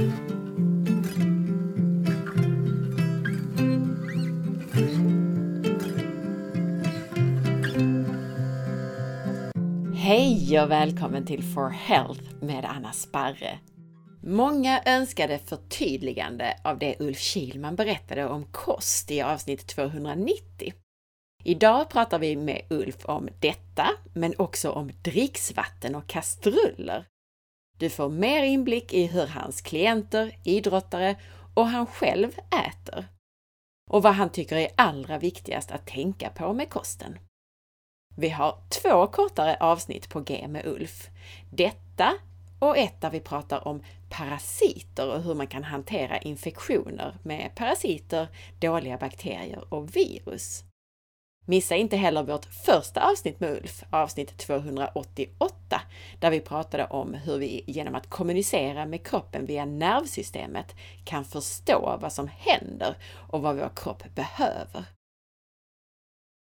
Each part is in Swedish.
Hej och välkommen till For Health med Anna Sparre. Många önskade förtydligande av det Ulf Kilman berättade om kost i avsnitt 290. Idag pratar vi med Ulf om detta, men också om dricksvatten och kastruller. Du får mer inblick i hur hans klienter, idrottare och han själv äter. Och vad han tycker är allra viktigast att tänka på med kosten. Vi har två kortare avsnitt på G med Ulf. Detta och ett där vi pratar om parasiter och hur man kan hantera infektioner med parasiter, dåliga bakterier och virus. Missa inte heller vårt första avsnitt med Ulf, avsnitt 288, där vi pratade om hur vi genom att kommunicera med kroppen via nervsystemet kan förstå vad som händer och vad vår kropp behöver.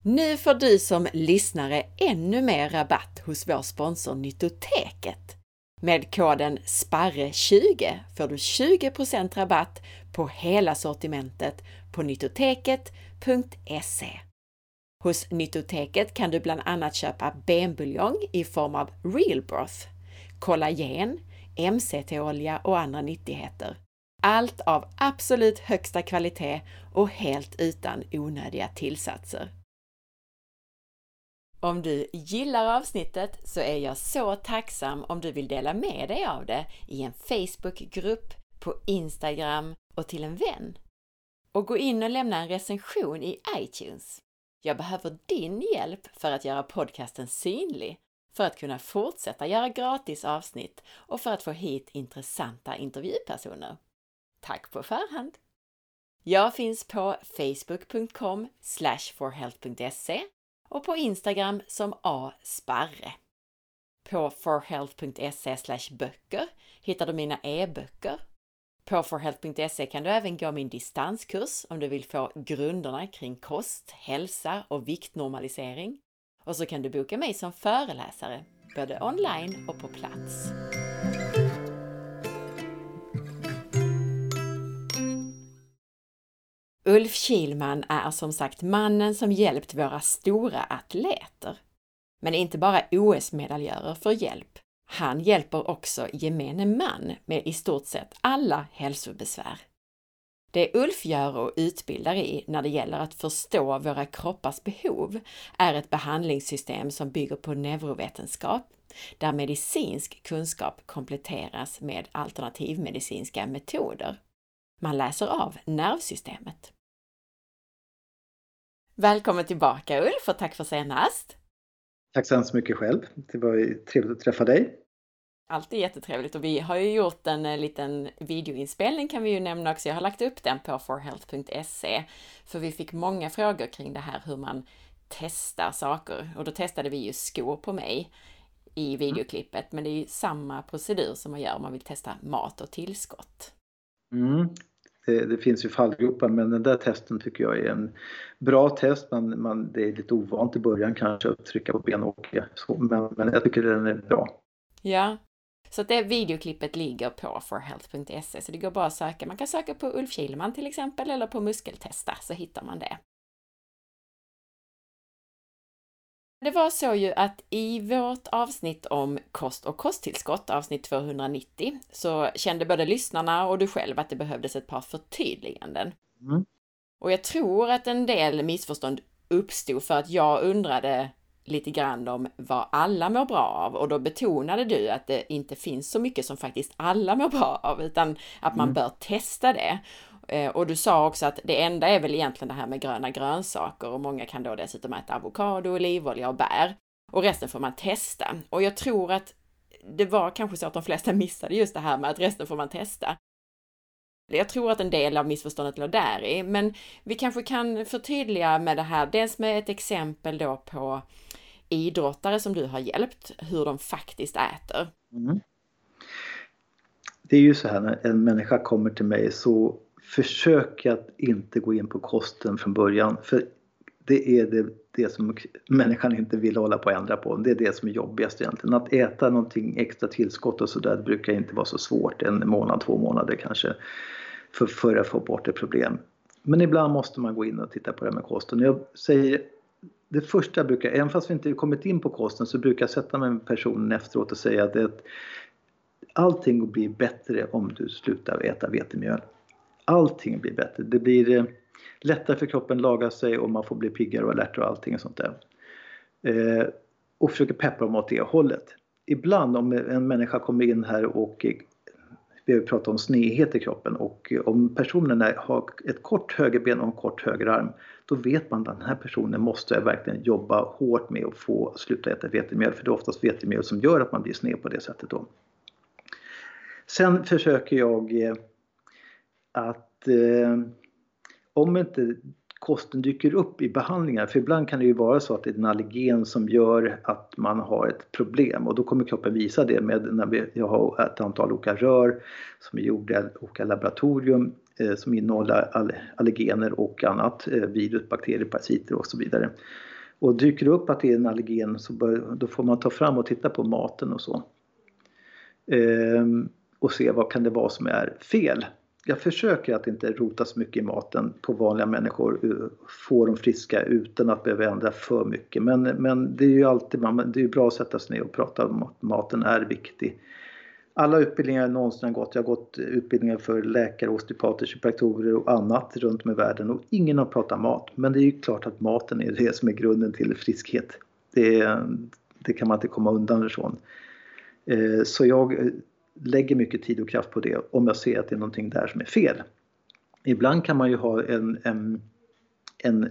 Nu får du som lyssnare ännu mer rabatt hos vår sponsor Nyttoteket. Med koden SPARRE20 får du 20% rabatt på hela sortimentet på nyttoteket.se. Hos Nyttoteket kan du bland annat köpa benbuljong i form av real broth, kollagen, MCT-olja och andra nyttigheter. Allt av absolut högsta kvalitet och helt utan onödiga tillsatser. Om du gillar avsnittet så är jag så tacksam om du vill dela med dig av det i en Facebookgrupp, på Instagram och till en vän. Och gå in och lämna en recension i iTunes. Jag behöver din hjälp för att göra podcasten synlig, för att kunna fortsätta göra gratis avsnitt och för att få hit intressanta intervjupersoner. Tack på förhand! Jag finns på facebook.com forhealth.se och på Instagram som asparre. På forhealth.se böcker hittar du mina e-böcker. På forhealth.se kan du även gå min distanskurs om du vill få grunderna kring kost, hälsa och viktnormalisering. Och så kan du boka mig som föreläsare, både online och på plats. Ulf Kilman är som sagt mannen som hjälpt våra stora atleter. Men inte bara OS-medaljörer får hjälp. Han hjälper också gemene man med i stort sett alla hälsobesvär. Det Ulf gör och utbildar i när det gäller att förstå våra kroppars behov är ett behandlingssystem som bygger på neurovetenskap, där medicinsk kunskap kompletteras med alternativmedicinska metoder. Man läser av nervsystemet. Välkommen tillbaka Ulf och tack för senast! Tack så hemskt mycket själv. Det var trevligt att träffa dig. Alltid jättetrevligt och vi har ju gjort en eh, liten videoinspelning kan vi ju nämna också. Jag har lagt upp den på forhealth.se för vi fick många frågor kring det här hur man testar saker och då testade vi ju skor på mig i mm. videoklippet, men det är ju samma procedur som man gör om man vill testa mat och tillskott. Mm det, det, finns ju fallgropar men den där testen tycker jag är en bra test. Man, man, det är lite ovant i början kanske att trycka på ben och så, men, men jag tycker den är bra. Ja, så det videoklippet ligger på forhealth.se så det går bra att söka. Man kan söka på Ulf Kilman till exempel eller på muskeltesta så hittar man det. Det var så ju att i vårt avsnitt om kost och kosttillskott, avsnitt 290, så kände både lyssnarna och du själv att det behövdes ett par förtydliganden. Mm. Och jag tror att en del missförstånd uppstod för att jag undrade lite grann om vad alla mår bra av och då betonade du att det inte finns så mycket som faktiskt alla mår bra av utan att man mm. bör testa det. Eh, och du sa också att det enda är väl egentligen det här med gröna grönsaker och många kan då dessutom äta avokado, olivolja och bär. Och resten får man testa. Och jag tror att det var kanske så att de flesta missade just det här med att resten får man testa. Jag tror att en del av missförståndet låg där i, men vi kanske kan förtydliga med det här, dels med ett exempel då på idrottare som du har hjälpt, hur de faktiskt äter. Mm. Det är ju så här när en människa kommer till mig så försök att inte gå in på kosten från början. För det är det, det som människan inte vill hålla på att ändra på. Det är det som är jobbigast egentligen. Att äta någonting extra tillskott och sådär brukar inte vara så svårt. En månad, två månader kanske för, för att få bort ett problem. Men ibland måste man gå in och titta på det här med kosten. Jag säger, det första jag brukar, även fast vi inte kommit in på kosten, så brukar jag sätta mig med personen efteråt och säga att det, allting blir bättre om du slutar äta vetemjöl. Allting blir bättre. Det blir eh, lättare för kroppen att laga sig och man får bli piggare och alertare och allting och sånt där. Eh, och försöker peppa dem åt det hållet. Ibland om en människa kommer in här och eh, vi har pratat om snedhet i kroppen och eh, om personen har ett kort högerben och en kort högerarm då vet man att den här personen måste verkligen jobba hårt med att få sluta äta vetemjöl för det är oftast vetemjöl som gör att man blir sned på det sättet då. Sen försöker jag eh, att eh, om inte kosten dyker upp i behandlingar, för ibland kan det ju vara så att det är en allergen som gör att man har ett problem och då kommer kroppen visa det med när vi, jag har ett antal olika rör som är gjorda i olika laboratorium eh, som innehåller allergener och annat, eh, virus, bakterier, parasiter och så vidare. Och dyker det upp att det är en allergen så bör, då får man ta fram och titta på maten och så. Eh, och se vad kan det vara som är fel jag försöker att inte rota så mycket i maten på vanliga människor, eh, få dem friska utan att behöva ändra för mycket. Men, men det är ju alltid det är bra att sätta sig ner och prata om att maten är viktig. Alla utbildningar jag någonsin har gått, jag har gått utbildningar för läkare, osteopater, kiropraktorer och annat runt om i världen och ingen har pratat mat. Men det är ju klart att maten är det som är grunden till friskhet. Det, det kan man inte komma undan ifrån. Eh, så jag lägger mycket tid och kraft på det om jag ser att det är någonting där som är fel. Ibland kan man ju ha en, en, en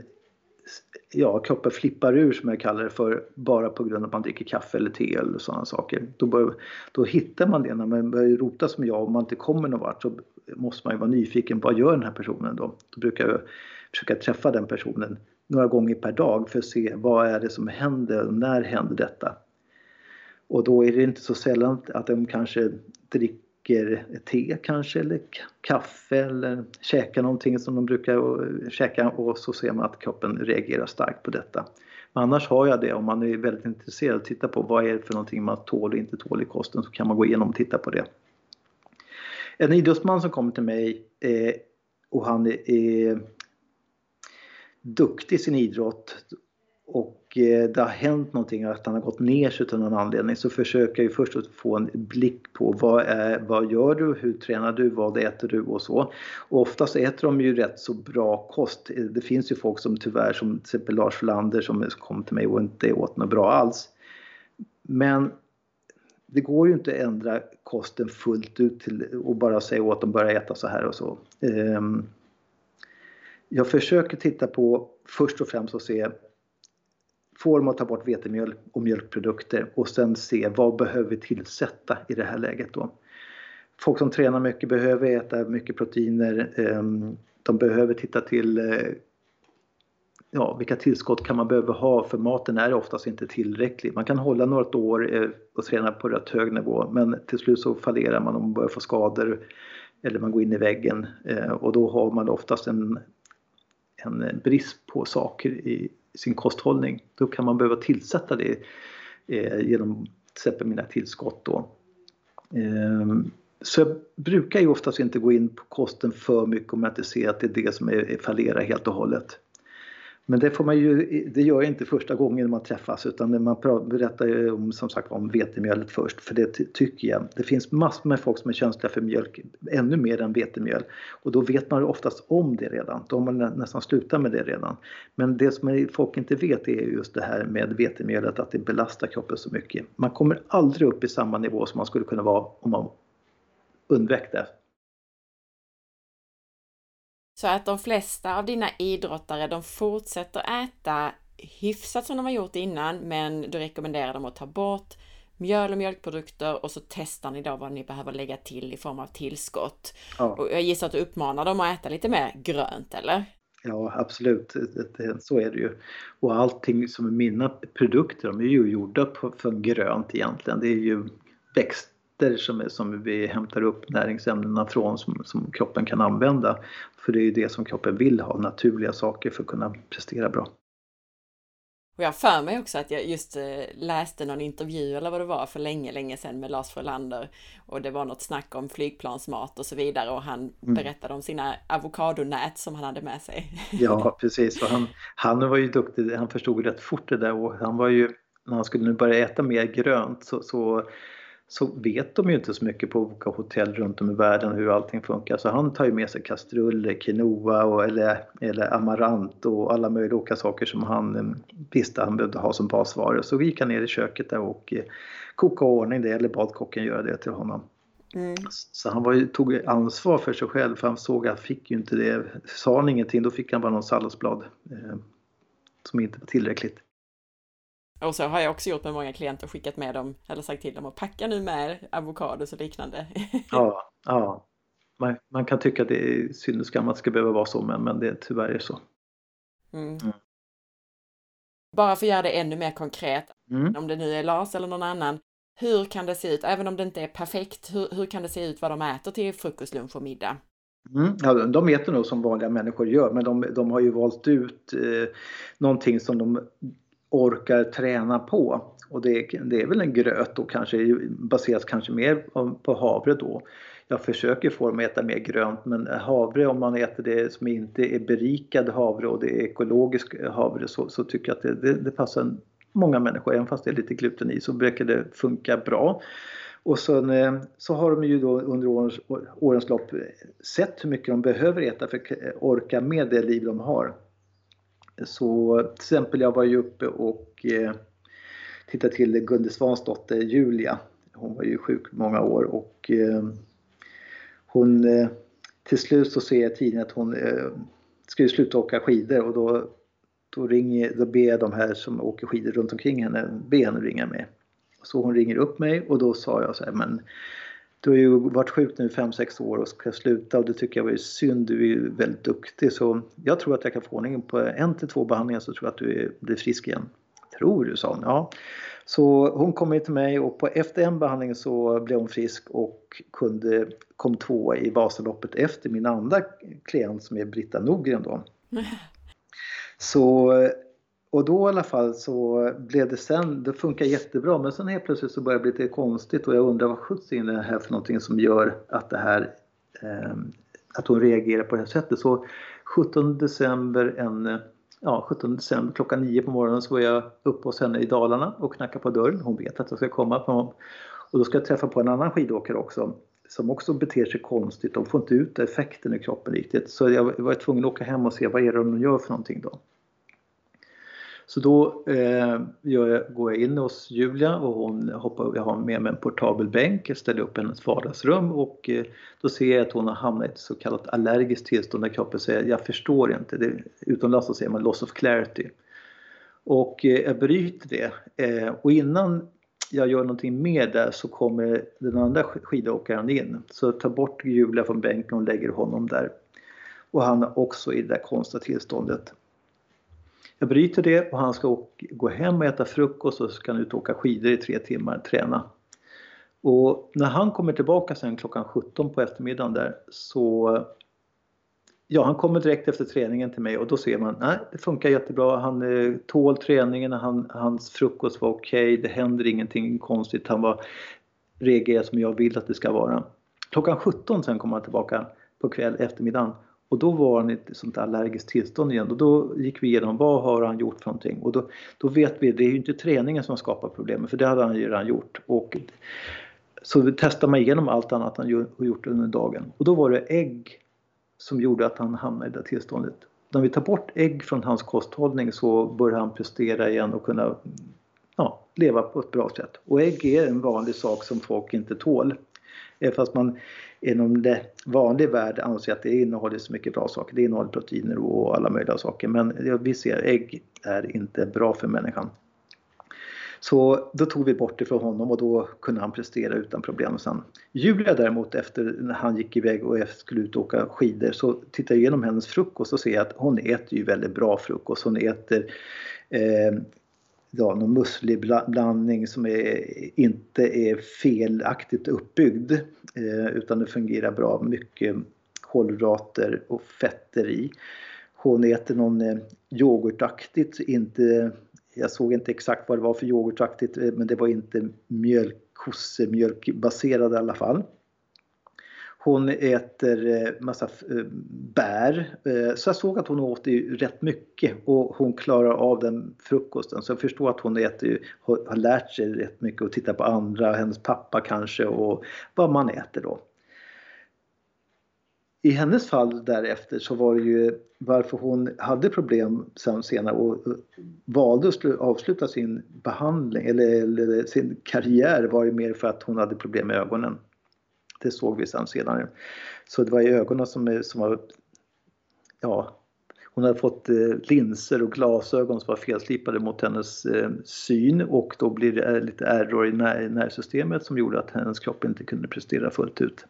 ja, kroppen flippar ur som jag kallar det för bara på grund av att man dricker kaffe eller te eller sådana saker. Då, bör, då hittar man det när man börjar rota som jag och man inte kommer någon vart så måste man ju vara nyfiken vad gör den här personen då? Då brukar jag försöka träffa den personen några gånger per dag för att se vad är det som händer och när händer detta? Och då är det inte så sällan att de kanske dricker te kanske eller kaffe eller käkar någonting som de brukar käka och så ser man att kroppen reagerar starkt på detta. Men annars har jag det om man är väldigt intresserad och tittar på vad är det för någonting man tål och inte tål i kosten så kan man gå igenom och titta på det. En idrottsman som kommer till mig eh, och han är, är duktig i sin idrott och Eh, det har hänt någonting, att han har gått ner sig av någon anledning så försöker jag först att få en blick på vad, är, vad gör du, hur tränar du, vad äter du och så. Och oftast äter de ju rätt så bra kost. Eh, det finns ju folk som tyvärr, som till exempel Lars Lander som kom till mig och inte åt något bra alls. Men det går ju inte att ändra kosten fullt ut till, och bara säga åt dem att börja äta så här och så. Ehm, jag försöker titta på först och främst och se får dem att ta bort vetemjöl och mjölkprodukter och sen se vad behöver vi tillsätta i det här läget då. Folk som tränar mycket behöver äta mycket proteiner. Ehm, de behöver titta till eh, ja, vilka tillskott kan man behöva ha för maten är oftast inte tillräcklig. Man kan hålla något år eh, och träna på rätt hög nivå men till slut så fallerar man om man börjar få skador eller man går in i väggen eh, och då har man oftast en, en brist på saker i, sin kosthållning. Då kan man behöva tillsätta det eh, genom till exempel mina tillskott då. Eh, så jag brukar ju oftast inte gå in på kosten för mycket om jag inte ser att det är det som är, fallerar helt och hållet. Men det, får man ju, det gör jag inte första gången man träffas utan man berättar ju om, som sagt, om vetemjölet först för det tycker jag. Det finns massor med folk som är känsliga för mjölk, ännu mer än vetemjöl. Och då vet man oftast om det redan, då har man nästan slutat med det redan. Men det som folk inte vet är just det här med vetemjölet, att det belastar kroppen så mycket. Man kommer aldrig upp i samma nivå som man skulle kunna vara om man undvek det. Så att de flesta av dina idrottare, de fortsätter äta hyfsat som de har gjort innan, men du rekommenderar dem att ta bort mjöl och mjölkprodukter och så testar ni då vad ni behöver lägga till i form av tillskott. Ja. Och jag gissar att du uppmanar dem att äta lite mer grönt, eller? Ja, absolut. Så är det ju. Och allting som är mina produkter, de är ju gjorda för grönt egentligen. Det är ju växt fetter som, som vi hämtar upp näringsämnena från som, som kroppen kan använda. För det är ju det som kroppen vill ha, naturliga saker för att kunna prestera bra. Och jag för mig också att jag just eh, läste någon intervju eller vad det var för länge, länge sedan med Lars Frölander och det var något snack om flygplansmat och så vidare och han mm. berättade om sina avokadonät som han hade med sig. Ja, precis. Och han, han var ju duktig, han förstod rätt fort det där och han var ju, när han skulle nu börja äta mer grönt så, så så vet de ju inte så mycket på olika hotell runt om i världen hur allting funkar. Så han tar ju med sig kastruller, quinoa och, eller, eller amarant och alla möjliga olika saker som han eh, visste han behövde ha som basvaror. Så gick han ner i köket där och eh, kokade ordning det eller bad kocken göra det till honom. Mm. Så han var ju, tog ansvar för sig själv för han såg att han fick ju inte det. Sa han ingenting då fick han bara någon salladsblad eh, som inte var tillräckligt. Och så har jag också gjort med många klienter, skickat med dem, eller sagt till dem att packa nu med avokados och liknande. Ja, ja. Man, man kan tycka att det är synd och skam att det ska behöva vara så, men, men det tyvärr är så. Mm. Mm. Bara för att göra det ännu mer konkret, mm. om det nu är Lars eller någon annan, hur kan det se ut, även om det inte är perfekt, hur, hur kan det se ut vad de äter till frukost, lunch och middag? Mm, ja, de äter nog som vanliga människor gör men de, de har ju valt ut eh, någonting som de orkar träna på. Och det, det är väl en gröt då kanske, baseras kanske mer på havre då. Jag försöker få dem att äta mer grönt men havre om man äter det som inte är berikad havre och det är ekologisk havre så, så tycker jag att det, det, det passar många människor, även fast det är lite gluten i så brukar det funka bra. Och sen eh, så har de ju då under årens, årens lopp sett hur mycket de behöver äta för att orka med det liv de har. Så till exempel jag var ju uppe och eh, tittade till Gunde Svans dotter Julia. Hon var ju sjuk många år och eh, hon eh, till slut så ser jag i tidningen att hon eh, ska ju sluta åka skidor och då, då, ringer, då ber jag de här som åker skidor runt omkring henne, be henne ringa mig. Så hon ringer upp mig och då sa jag så här, men du har ju varit sjuk nu 5-6 år och ska sluta och det tycker jag var synd. Du är ju väldigt duktig så jag tror att jag kan få ordning på en till två behandlingar så tror jag att du blir frisk igen. Tror du, sa hon. Ja. Så hon kom till mig och på, efter en behandling så blev hon frisk och kunde, kom två i Vasaloppet efter min andra klient som är Britta Nogren då. Så och då i alla fall så blev det sen, det funkar jättebra men sen helt plötsligt så började det bli lite konstigt och jag undrar vad sjuttsingen är det här för någonting som gör att det här eh, att hon reagerar på det här sättet. Så 17 december, en, ja, 17 december klockan 9 på morgonen så var jag uppe hos henne i Dalarna och knackar på dörren. Hon vet att jag ska komma. På, och då ska jag träffa på en annan skidåkare också som också beter sig konstigt. De får inte ut effekten i kroppen riktigt. Så jag var tvungen att åka hem och se vad är det de gör för någonting då. Så då eh, jag, går jag in hos Julia och hon hoppar, jag har med mig en portabel bänk, jag ställer upp hennes vardagsrum och eh, då ser jag att hon har hamnat i ett så kallat allergiskt tillstånd där kroppen säger jag förstår inte. Det, utomlands så säger man loss of clarity. Och eh, jag bryter det eh, och innan jag gör någonting mer där så kommer den andra skidåkaren in. Så jag tar bort Julia från bänken och lägger honom där. Och han är också i det där konstiga tillståndet. Jag bryter det och han ska gå hem och äta frukost och så ska han ut och åka skidor i tre timmar, och träna. Och när han kommer tillbaka sen klockan 17 på eftermiddagen där så Ja, han kommer direkt efter träningen till mig och då ser man, nej det funkar jättebra, han eh, tål träningen, han, hans frukost var okej, okay, det händer ingenting konstigt, han var reagerar som jag vill att det ska vara. Klockan 17 sen kommer han tillbaka på kväll eftermiddagen och då var han i ett sånt allergiskt tillstånd igen och då gick vi igenom vad har han gjort för någonting och då, då vet vi, det är ju inte träningen som skapar problemen för det hade han ju redan gjort. Och, så testade man igenom allt annat han gjort under dagen och då var det ägg som gjorde att han hamnade i det tillståndet. När vi tar bort ägg från hans kosthållning så börjar han prestera igen och kunna ja, leva på ett bra sätt. Och ägg är en vanlig sak som folk inte tål. Fast man inom det vanliga värld anser att det innehåller så mycket bra saker. Det innehåller proteiner och alla möjliga saker. Men vi ser ägg är inte bra för människan. Så då tog vi bort det från honom och då kunde han prestera utan problem sen. Julia däremot efter när han gick iväg och skulle ut och åka skidor så tittar jag igenom hennes frukost och ser att hon äter ju väldigt bra frukost. Hon äter eh, ja, någon mussliblandning som är, inte är felaktigt uppbyggd eh, utan det fungerar bra. Mycket kolhydrater och fetter i. Hon äter någon eh, yoghurtaktigt, inte jag såg inte exakt vad det var för yoghurtaktigt eh, men det var inte mjölk, kossemjölkbaserad i alla fall. Hon äter eh, massa eh, bär. Eh, så jag såg att hon åt rätt mycket och hon klarar av den frukosten. Så jag förstår att hon äter, har lärt sig rätt mycket och tittar på andra, hennes pappa kanske och vad man äter då. I hennes fall därefter så var det ju varför hon hade problem sen senare och valde att avsluta sin behandling eller, eller sin karriär var ju mer för att hon hade problem med ögonen. Det såg vi sen senare. Så det var i ögonen som, som var, ja, hon hade fått eh, linser och glasögon som var felslipade mot hennes eh, syn och då blir det eh, lite error i nervsystemet som gjorde att hennes kropp inte kunde prestera fullt ut.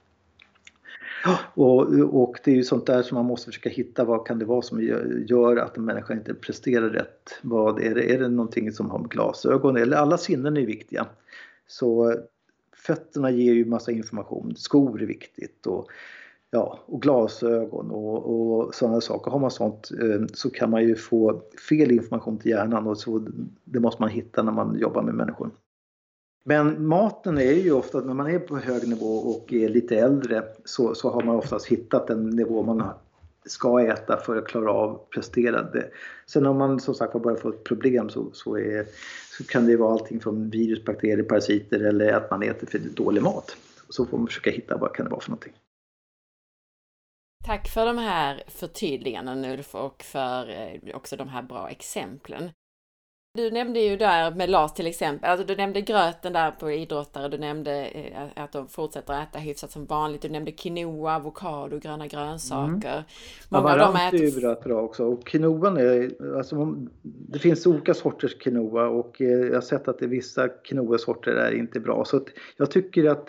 Och, och det är ju sånt där som man måste försöka hitta. Vad kan det vara som gör att en människa inte presterar rätt? Vad är det? Är det någonting som har med glasögon eller alla sinnen är viktiga. Så fötterna ger ju massa information. Skor är viktigt och, ja, och glasögon och, och sådana saker. Har man sånt eh, så kan man ju få fel information till hjärnan och så, det måste man hitta när man jobbar med människor. Men maten är ju ofta, när man är på hög nivå och är lite äldre så, så har man oftast hittat den nivå man ska äta för att klara av presterande. Sen om man som sagt börjar få ett problem så, så, är, så kan det vara allting från virus, bakterier, parasiter eller att man äter för dålig mat. Så får man försöka hitta vad kan det vara för någonting. Tack för de här förtydligandena Ulf och för eh, också de här bra exemplen. Du nämnde ju där med Lars till exempel, alltså du nämnde gröten där på idrottare, du nämnde eh, att de fortsätter äta hyfsat som vanligt, du nämnde quinoa, avokado, gröna grönsaker. Mm. Många ja, av dem äter... är ju rätt bra också och quinoan är, alltså det finns olika sorters quinoa och eh, jag har sett att det vissa quinoa-sorter är inte bra så jag tycker att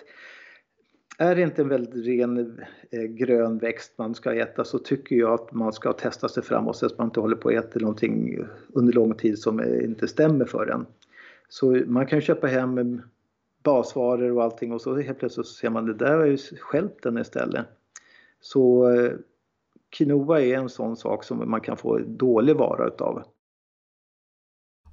är det inte en väldigt ren eh, grön växt man ska äta så tycker jag att man ska testa sig framåt så att man inte håller på att äta någonting under lång tid som eh, inte stämmer för en. Så man kan köpa hem eh, basvaror och allting och så helt plötsligt så ser man det där var ju skälten istället. Så eh, quinoa är en sån sak som man kan få dålig vara utav.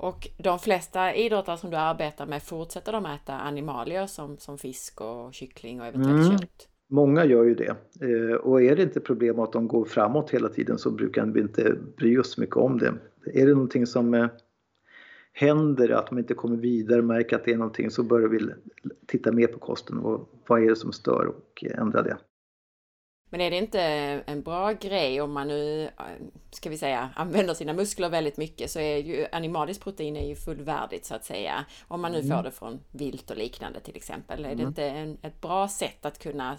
Och de flesta idrottare som du arbetar med fortsätter de äta animalier som, som fisk och kyckling och eventuellt mm. kött? Många gör ju det. Eh, och är det inte problem att de går framåt hela tiden så brukar vi inte bry oss mycket om det. Är det någonting som eh, händer, att de inte kommer vidare, märker att det är någonting så börjar vi titta mer på kosten och vad är det som stör och ändra det. Men är det inte en bra grej om man nu, ska vi säga, använder sina muskler väldigt mycket så är ju animaliskt protein är ju fullvärdigt så att säga. Om man nu mm. får det från vilt och liknande till exempel. Är det mm. inte en, ett bra sätt att kunna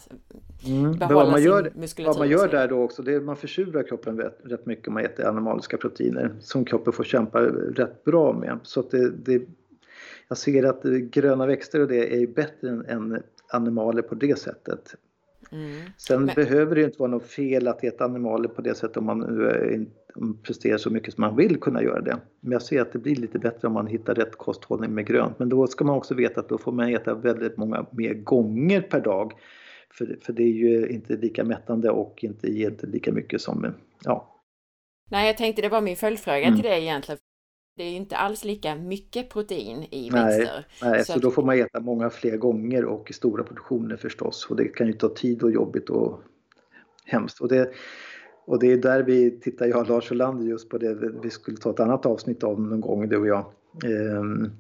mm. behålla man gör, sin muskulatur? Vad man gör där då också, det är man försurar kroppen rätt, rätt mycket om man äter animaliska proteiner som kroppen får kämpa rätt bra med. Så att det, det jag ser att gröna växter och det är ju bättre än, än animaler på det sättet. Mm. Sen Men... behöver det inte vara något fel att äta animaler på det sättet om man nu presterar så mycket som man vill kunna göra det. Men jag ser att det blir lite bättre om man hittar rätt kosthållning med grönt. Men då ska man också veta att då får man äta väldigt många mer gånger per dag. För, för det är ju inte lika mättande och inte ger lika mycket som, ja. Nej, jag tänkte det var min följdfråga mm. till det egentligen. Det är inte alls lika mycket protein i växter. Nej, nej så, så då får man äta många fler gånger och i stora portioner förstås. Och det kan ju ta tid och jobbigt och hemskt. Och det, och det är där vi tittar, jag och Lars Olander just på det, vi skulle ta ett annat avsnitt av någon gång du och jag. Ehm,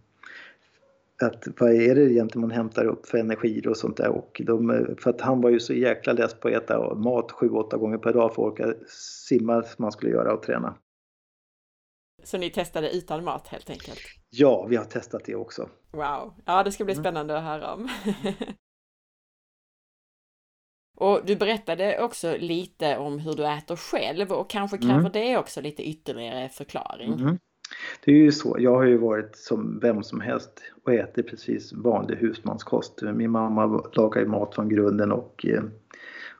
att vad är det egentligen man hämtar upp för energier och sånt där. Och de, för att han var ju så jäkla less på att äta mat 7-8 gånger per dag för att orka simma som man skulle göra och träna. Så ni testade utan mat helt enkelt? Ja, vi har testat det också. Wow, ja det ska bli mm. spännande att höra om. och du berättade också lite om hur du äter själv och kanske kräver mm. det också lite ytterligare förklaring. Mm. Det är ju så, jag har ju varit som vem som helst och ätit precis vanlig husmanskost. Min mamma lagar ju mat från grunden och eh,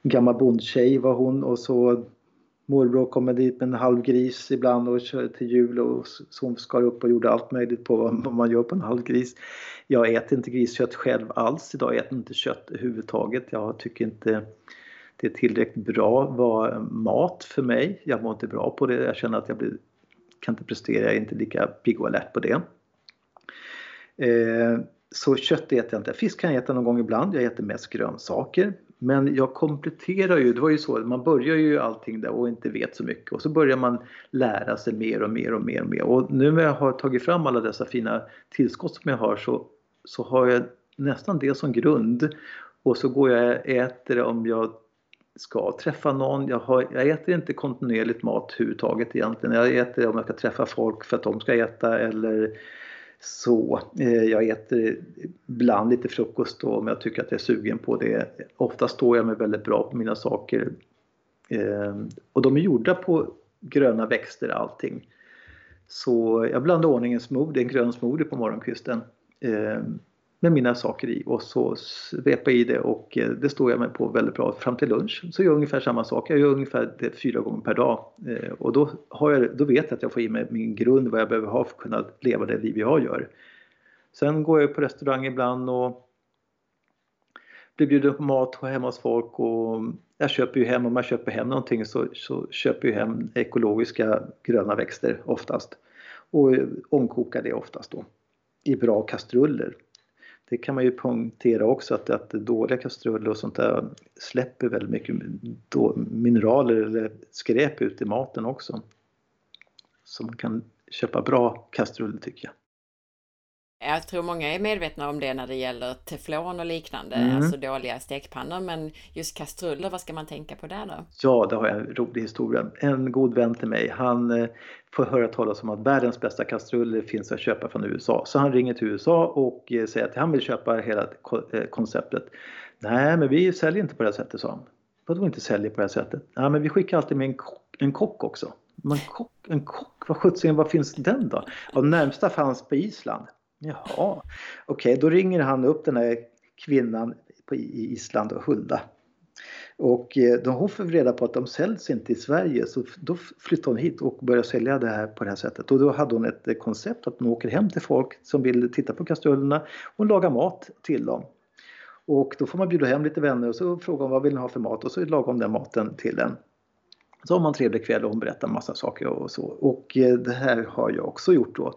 gammal bondtjej var hon och så morbror kommer dit med en halv gris ibland och kör till jul och som skar upp och gjorde allt möjligt på vad man gör på en halv gris. Jag äter inte griskött själv alls idag, jag äter inte kött överhuvudtaget. Jag tycker inte det är tillräckligt bra var mat för mig. Jag mår inte bra på det. Jag känner att jag blir kan inte prestera, jag är inte lika pigg och alert på det. Eh, så kött äter jag inte. Fisk kan jag äta någon gång ibland. Jag äter mest grönsaker. Men jag kompletterar ju, det var ju så, man börjar ju allting där och inte vet så mycket och så börjar man lära sig mer och mer och mer och mer. Och nu när jag har tagit fram alla dessa fina tillskott som jag har så, så har jag nästan det som grund. Och så går jag och äter det om jag ska träffa någon. Jag, har, jag äter inte kontinuerligt mat överhuvudtaget egentligen. Jag äter om jag ska träffa folk för att de ska äta eller så. Eh, jag äter ibland lite frukost då om jag tycker att jag är sugen på det. Ofta står jag mig väldigt bra på mina saker. Eh, och de är gjorda på gröna växter allting. Så jag blandar ordning en smoothie, en grön smoothie på morgonkvisten. Eh, med mina saker i och så svepa i det och eh, det står jag mig på väldigt bra fram till lunch. Så gör jag ungefär samma sak, jag gör ungefär det fyra gånger per dag eh, och då, har jag, då vet jag att jag får i mig min grund vad jag behöver ha för att kunna leva det liv jag gör. Sen går jag på restaurang ibland och blir bjuden på mat hemma hos folk och jag köper ju hem, om jag köper hem någonting så, så köper jag hem ekologiska gröna växter oftast och omkokar det oftast då i bra kastruller det kan man ju punktera också att, att dåliga kastruller och sånt där släpper väldigt mycket mineraler eller skräp ut i maten också. Så man kan köpa bra kastruller tycker jag. Jag tror många är medvetna om det när det gäller teflon och liknande, mm. alltså dåliga stekpannor. Men just kastruller, vad ska man tänka på där då? Ja, det har jag en rolig historia. En god vän till mig, han eh, får höra talas om att världens bästa kastruller finns att köpa från USA. Så han ringer till USA och eh, säger att han vill köpa hela eh, konceptet. Nej, men vi säljer inte på det här sättet, sa han. Vadå inte säljer på det här sättet? Nej, men vi skickar alltid med en kock, en kock också. Men kock, en kock, vad sjuttsingen, var finns den då? Ja, närmsta fanns på Island. Jaha, okej, okay, då ringer han upp den här kvinnan på, i Island och Hulda. Och eh, då hon får reda på att de säljs inte i Sverige så då flyttar hon hit och börjar sälja det här på det här sättet. Och då hade hon ett eh, koncept att hon åker hem till folk som vill titta på kastrullerna och lagar mat till dem. Och då får man bjuda hem lite vänner och så frågar hon vad vill ni ha för mat och så lagar hon den maten till en. Så har man en trevlig kväll och hon berättar en massa saker och så. Och eh, det här har jag också gjort då.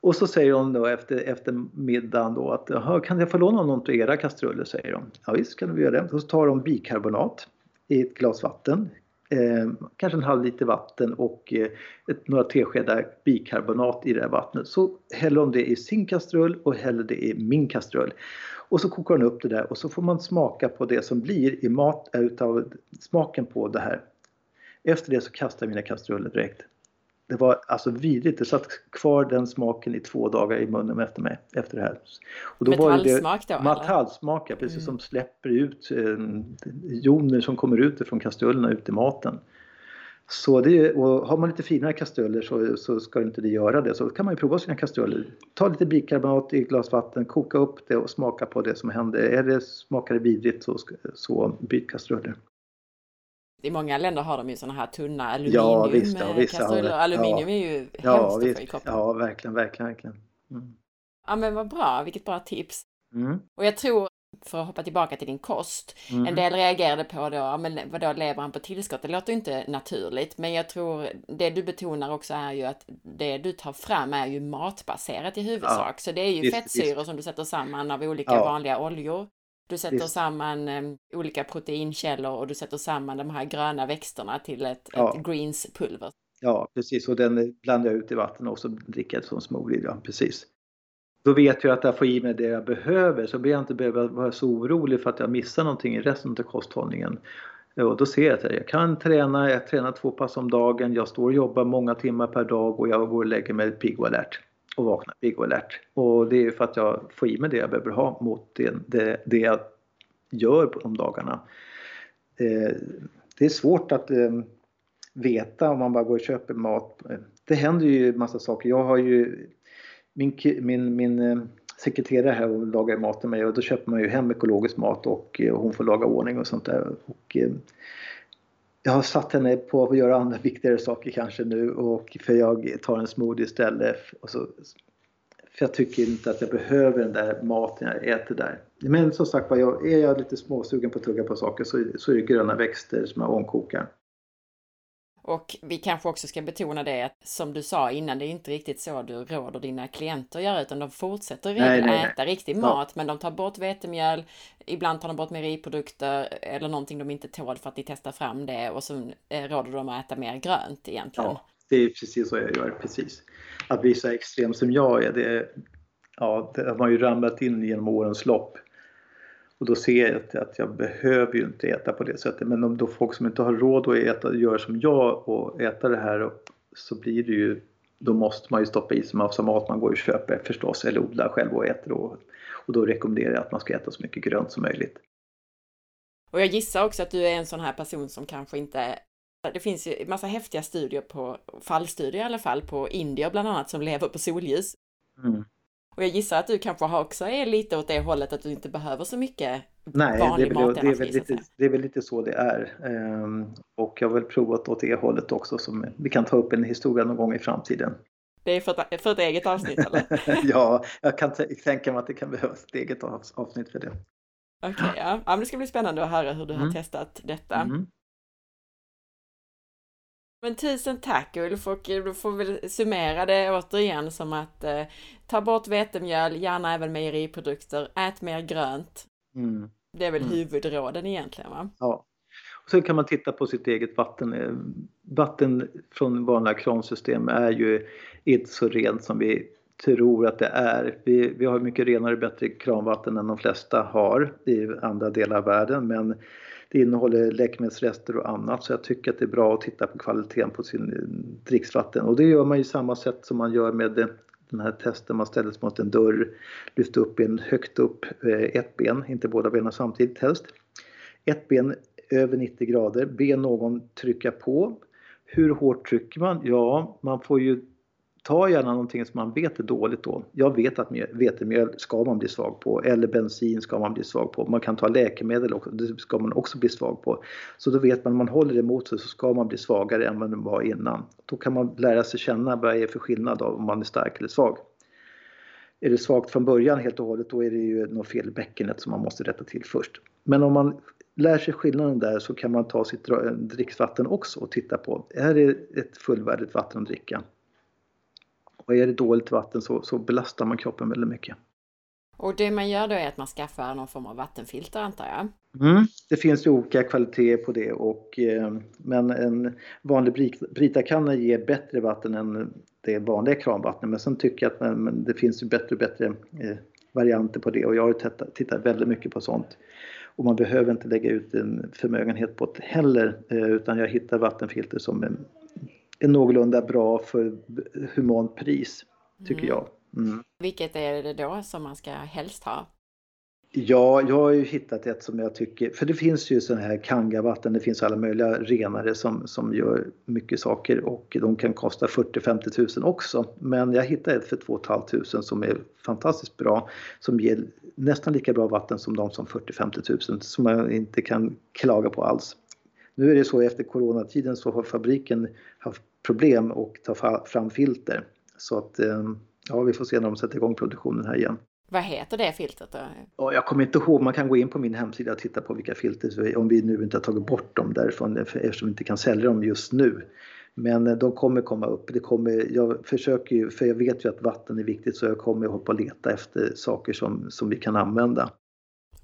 Och så säger hon då efter, efter middagen då att kan jag få låna någon av era kastruller? säger de. Ja visst kan du göra det. Och så tar de bikarbonat i ett glas vatten. Eh, kanske en halv liter vatten och eh, ett, några teskedar bikarbonat i det här vattnet. Så häller de det i sin kastrull och häller det i min kastrull. Och så kokar hon upp det där och så får man smaka på det som blir i mat eh, utav smaken på det här. Efter det så kastar jag mina kastruller direkt det var alltså vidrigt. Det satt kvar den smaken i två dagar i munnen efter mig. Efter det här. Och då metallsmak då? Metallsmak, ja, precis mm. som släpper ut eh, joner som kommer ut från kastrullerna ut i maten. Så det, och har man lite finare kastruller så, så ska inte det göra det. Så kan man ju prova sina kastruller. Ta lite bikarbonat i ett glas vatten, koka upp det och smaka på det som händer. Är det, smakar det vidrigt så, så byt kastruller. I många länder har de ju sådana här tunna aluminium ja, visst, ja, visst, kastruller. Aluminium ja, är ju ja, hemskt visst, i kroppen. Ja, verkligen, verkligen, verkligen. Mm. Ja, men vad bra, vilket bra tips. Mm. Och jag tror, för att hoppa tillbaka till din kost, mm. en del reagerade på då, men vadå lever han på tillskott? Det låter ju inte naturligt, men jag tror det du betonar också är ju att det du tar fram är ju matbaserat i huvudsak. Ja, så det är ju visst, fettsyror visst. som du sätter samman av olika ja. vanliga oljor. Du sätter Visst. samman eh, olika proteinkällor och du sätter samman de här gröna växterna till ett, ja. ett greenspulver. Ja, precis. Och den blandar jag ut i vatten och så dricker jag som smoothie. Ja, precis. Då vet jag att jag får i mig det jag behöver så blir jag inte behöver vara så orolig för att jag missar någonting i resten av kosthållningen. Och då ser jag att jag kan träna, jag tränar två pass om dagen, jag står och jobbar många timmar per dag och jag går och lägger mig pigg och alert och vakna pigg och alert. Och det är för att jag får i mig det jag behöver ha mot det, det, det jag gör på de dagarna. Eh, det är svårt att eh, veta om man bara går och köper mat. Eh, det händer ju massa saker. Jag har ju min, min, min eh, sekreterare här och lagar mat till mig och då köper man ju hem ekologisk mat och eh, hon får laga ordning och sånt där. Och, jag har satt henne på att göra andra viktigare saker kanske nu och för jag tar en smoothie istället. Och så, för jag tycker inte att jag behöver den där maten jag äter där. Men som sagt var, är jag lite småsugen på att tugga på saker så, så är det gröna växter som jag ångkokar. Och vi kanske också ska betona det att som du sa innan, det är inte riktigt så du råder dina klienter att göra, utan de fortsätter nej, nej, äta nej. riktig mat, men de tar bort vetemjöl, ibland tar de bort mejeriprodukter eller någonting de inte tål för att ni testar fram det och så eh, råder de att äta mer grönt egentligen. Ja, det är precis så jag gör, precis. Att bli så extrem som jag är, det, ja, det har man ju ramlat in genom årens lopp. Och då ser jag att jag behöver ju inte äta på det sättet. Men om då folk som inte har råd att äta gör som jag och äta det här så blir det ju då måste man ju stoppa i sig massa mat man går och köper förstås eller odlar själv och äter. Och, och då rekommenderar jag att man ska äta så mycket grönt som möjligt. Och jag gissar också att du är en sån här person som kanske inte det finns ju massa häftiga studier på, fallstudier i alla fall, på indier bland annat som lever på solljus. Mm. Och jag gissar att du kanske också är lite åt det hållet att du inte behöver så mycket Nej, vanlig mat det, är väl lite, det är väl lite så det är. Um, och jag har väl provat åt det hållet också som vi kan ta upp en historia någon gång i framtiden. Det är för ett, för ett eget avsnitt eller? ja, jag kan tänka mig att det kan behövas ett eget avsnitt för det. Okej, okay, ja. ja. men det ska bli spännande att höra hur du mm. har testat detta. Mm. Men tusen tack Ulf och du får väl summera det återigen som att eh, ta bort vetemjöl, gärna även mejeriprodukter, ät mer grönt. Mm. Det är väl mm. huvudråden egentligen va? Ja. Och sen kan man titta på sitt eget vatten. Eh, vatten från vanliga kransystem är ju inte så rent som vi tror att det är. Vi, vi har mycket renare och bättre kranvatten än de flesta har i andra delar av världen men det innehåller läkemedelsrester och annat så jag tycker att det är bra att titta på kvaliteten på sin eh, dricksvatten och det gör man ju samma sätt som man gör med eh, den här testen man ställer sig mot en dörr, lyfter upp ben högt upp, eh, ett ben, inte båda benen samtidigt helst. Ett ben över 90 grader, be någon trycka på. Hur hårt trycker man? Ja, man får ju ta gärna någonting som man vet är dåligt då. Jag vet att vetemjöl ska man bli svag på eller bensin ska man bli svag på. Man kan ta läkemedel också, det ska man också bli svag på. Så då vet man om man håller emot sig så ska man bli svagare än man var innan. Då kan man lära sig känna vad det är för skillnad av om man är stark eller svag. Är det svagt från början helt och hållet då är det ju något fel i bäckenet som man måste rätta till först. Men om man lär sig skillnaden där så kan man ta sitt dricksvatten också och titta på, är det ett fullvärdigt vatten att dricka? Och är det dåligt vatten så, så belastar man kroppen väldigt mycket. Och det man gör då är att man skaffar någon form av vattenfilter antar jag? Mm, det finns ju olika kvaliteter på det och, eh, men en vanlig britakanna ger bättre vatten än det vanliga kranvattnet. Men sen tycker jag att men, men det finns ju bättre och bättre eh, varianter på det och jag har tittat, tittat väldigt mycket på sånt. Och man behöver inte lägga ut en förmögenhet på det heller eh, utan jag hittar vattenfilter som är någorlunda bra för humant pris, tycker mm. jag. Mm. Vilket är det då som man ska helst ha? Ja, jag har ju hittat ett som jag tycker, för det finns ju sådana här kangavatten, det finns alla möjliga renare som, som gör mycket saker och de kan kosta 40-50 tusen också. Men jag hittade ett för 2 500 som är fantastiskt bra, som ger nästan lika bra vatten som de som 40-50 tusen som man inte kan klaga på alls. Nu är det så efter coronatiden så har fabriken haft problem och ta fram filter. Så att ehm, ja, vi får se när de sätter igång produktionen här igen. Vad heter det filtret då? Ja, jag kommer inte ihåg, man kan gå in på min hemsida och titta på vilka filter, om vi nu inte har tagit bort dem därifrån eftersom vi inte kan sälja dem just nu. Men eh, de kommer komma upp. Det kommer, jag försöker ju, för jag vet ju att vatten är viktigt så jag kommer hoppa och leta efter saker som, som vi kan använda.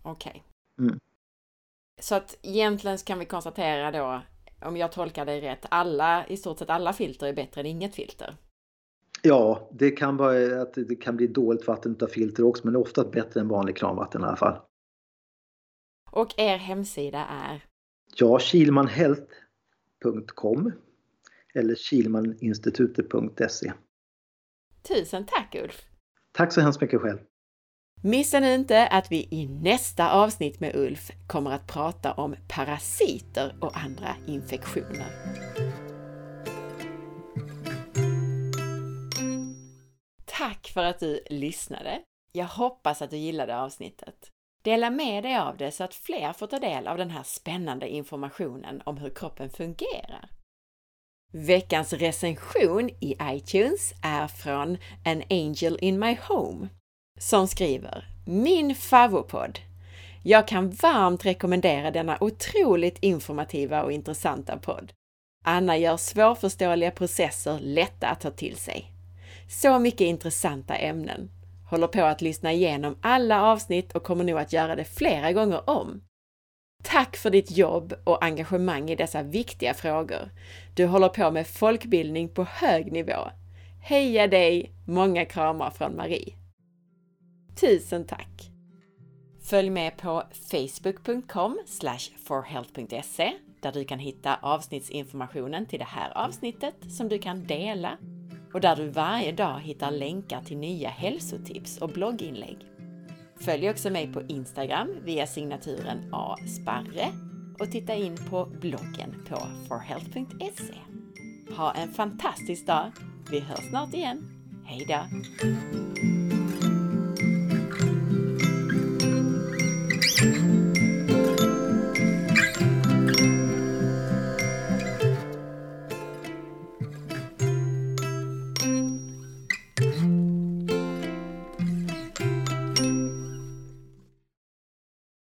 Okej. Okay. Mm. Så att egentligen kan vi konstatera då om jag tolkar dig rätt, alla, i stort sett alla filter är bättre än inget filter. Ja, det kan vara att det kan bli dåligt vatten av filter också, men det är ofta bättre än vanlig kranvatten i alla fall. Och er hemsida är? Ja, kilmanhealth.com eller kilmaninstitutet.se. Tusen tack Ulf! Tack så hemskt mycket själv! Missa nu inte att vi i nästa avsnitt med Ulf kommer att prata om parasiter och andra infektioner. Tack för att du lyssnade! Jag hoppas att du gillade avsnittet. Dela med dig av det så att fler får ta del av den här spännande informationen om hur kroppen fungerar. Veckans recension i iTunes är från An Angel in My Home som skriver Min favopodd! Jag kan varmt rekommendera denna otroligt informativa och intressanta podd. Anna gör svårförståeliga processer lätta att ta till sig. Så mycket intressanta ämnen. Håller på att lyssna igenom alla avsnitt och kommer nog att göra det flera gånger om. Tack för ditt jobb och engagemang i dessa viktiga frågor. Du håller på med folkbildning på hög nivå. Heja dig! Många kramar från Marie. Tusen tack! Följ med på facebook.com forhealth.se där du kan hitta avsnittsinformationen till det här avsnittet som du kan dela och där du varje dag hittar länkar till nya hälsotips och blogginlägg. Följ också mig på Instagram via signaturen asparre och titta in på bloggen på forhealth.se. Ha en fantastisk dag! Vi hörs snart igen. Hejdå! Mm-hmm.